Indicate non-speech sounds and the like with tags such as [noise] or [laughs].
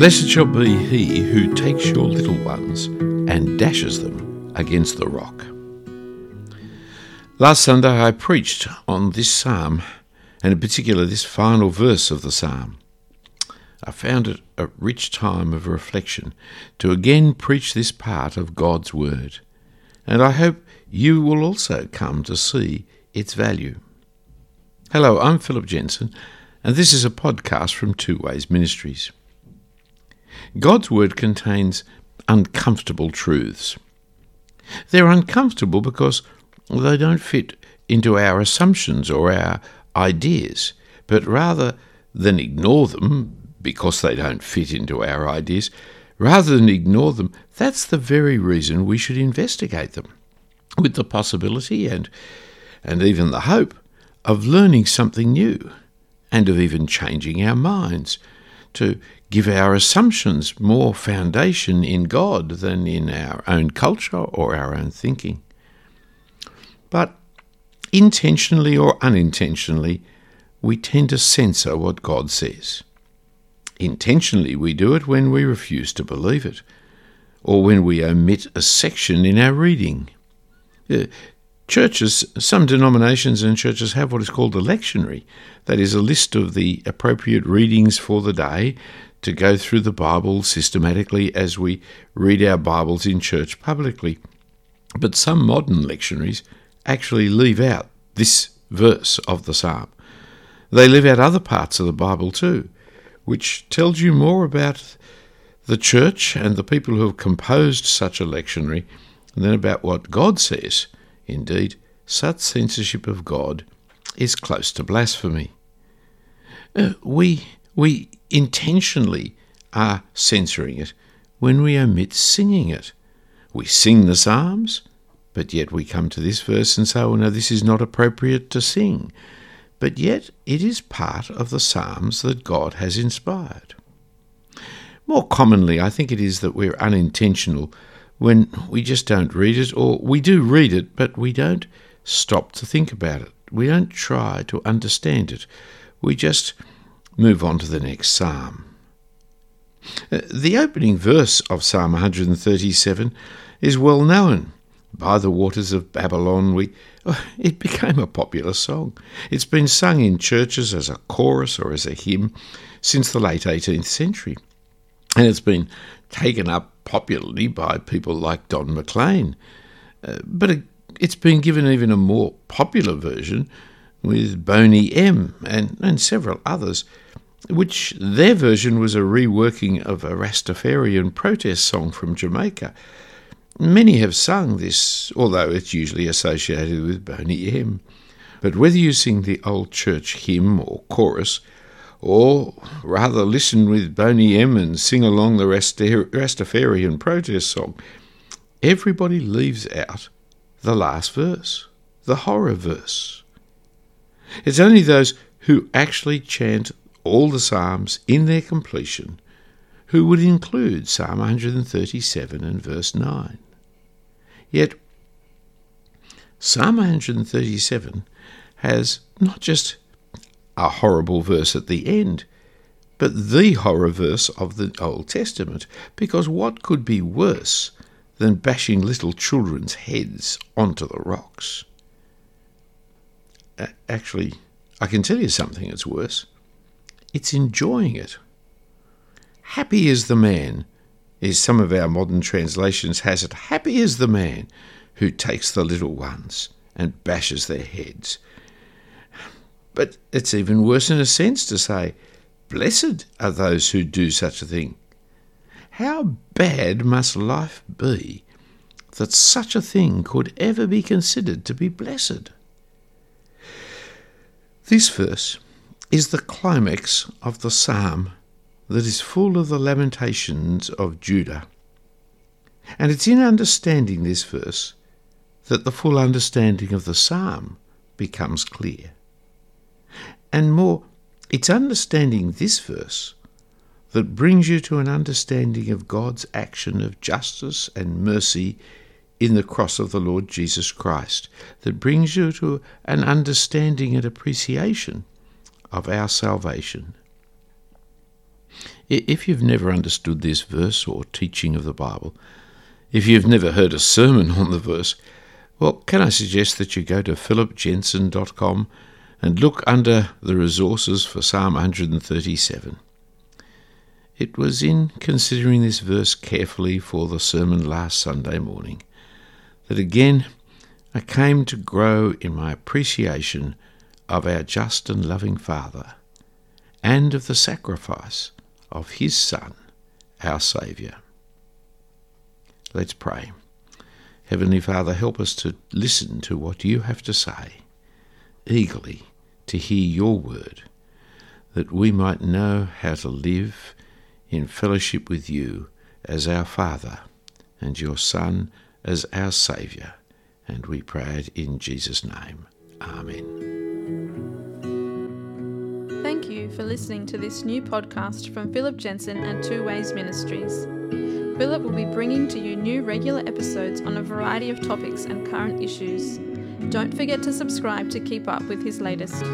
Blessed shall be he who takes your little ones and dashes them against the rock. Last Sunday I preached on this psalm, and in particular this final verse of the psalm. I found it a rich time of reflection to again preach this part of God's Word, and I hope you will also come to see its value. Hello, I'm Philip Jensen, and this is a podcast from Two Ways Ministries. God's Word contains uncomfortable truths. They're uncomfortable because they don't fit into our assumptions or our ideas, but rather than ignore them because they don't fit into our ideas, rather than ignore them, that's the very reason we should investigate them, with the possibility and, and even the hope of learning something new and of even changing our minds to give our assumptions more foundation in God than in our own culture or our own thinking. But intentionally or unintentionally, we tend to censor what God says. Intentionally, we do it when we refuse to believe it, or when we omit a section in our reading. Uh, Churches, some denominations and churches have what is called a lectionary. That is a list of the appropriate readings for the day to go through the Bible systematically as we read our Bibles in church publicly. But some modern lectionaries actually leave out this verse of the psalm. They leave out other parts of the Bible too which tells you more about the church and the people who have composed such a lectionary than about what God says. Indeed, such censorship of God is close to blasphemy. Uh, we, we intentionally are censoring it when we omit singing it. We sing the Psalms, but yet we come to this verse and say, oh no, this is not appropriate to sing but yet it is part of the Psalms that God has inspired. More commonly, I think it is that we're unintentional when we just don't read it, or we do read it, but we don't stop to think about it. We don't try to understand it. We just move on to the next psalm. Uh, the opening verse of Psalm 137 is well known. By the waters of Babylon, we oh, [laughs] it became a popular song. It's been sung in churches as a chorus or as a hymn since the late 18th century, and it's been taken up popularly by people like Don McLean. Uh, but it, it's been given even a more popular version with Boney M and, and several others, which their version was a reworking of a Rastafarian protest song from Jamaica. Many have sung this, although it's usually associated with Boney M. But whether you sing the old church hymn or chorus, or rather listen with Boney M and sing along the Rastafarian protest song, everybody leaves out the last verse, the horror verse. It's only those who actually chant all the Psalms in their completion who would include Psalm 137 and verse 9. Yet, Psalm 137 has not just a horrible verse at the end, but the horror verse of the Old Testament, because what could be worse than bashing little children's heads onto the rocks? Actually, I can tell you something that's worse. It's enjoying it. Happy is the man as some of our modern translations has it, happy is the man who takes the little ones and bashes their heads. But it's even worse in a sense to say, Blessed are those who do such a thing. How bad must life be that such a thing could ever be considered to be blessed? This verse is the climax of the psalm that is full of the lamentations of Judah. And it's in understanding this verse that the full understanding of the psalm becomes clear. And more, it's understanding this verse that brings you to an understanding of God's action of justice and mercy in the cross of the Lord Jesus Christ, that brings you to an understanding and appreciation of our salvation. If you've never understood this verse or teaching of the Bible, if you've never heard a sermon [laughs] on the verse, well, can I suggest that you go to philipjensen.com and look under the resources for Psalm 137. It was in considering this verse carefully for the sermon last Sunday morning that again I came to grow in my appreciation of our just and loving Father and of the sacrifice of His Son, our Saviour. Let's pray. Heavenly Father, help us to listen to what you have to say, eagerly to hear your word, that we might know how to live in fellowship with you as our Father and your Son as our Saviour. And we pray it in Jesus' name. Amen. Thank you for listening to this new podcast from Philip Jensen and Two Ways Ministries. Philip will be bringing to you new regular episodes on a variety of topics and current issues. Don't forget to subscribe to keep up with his latest.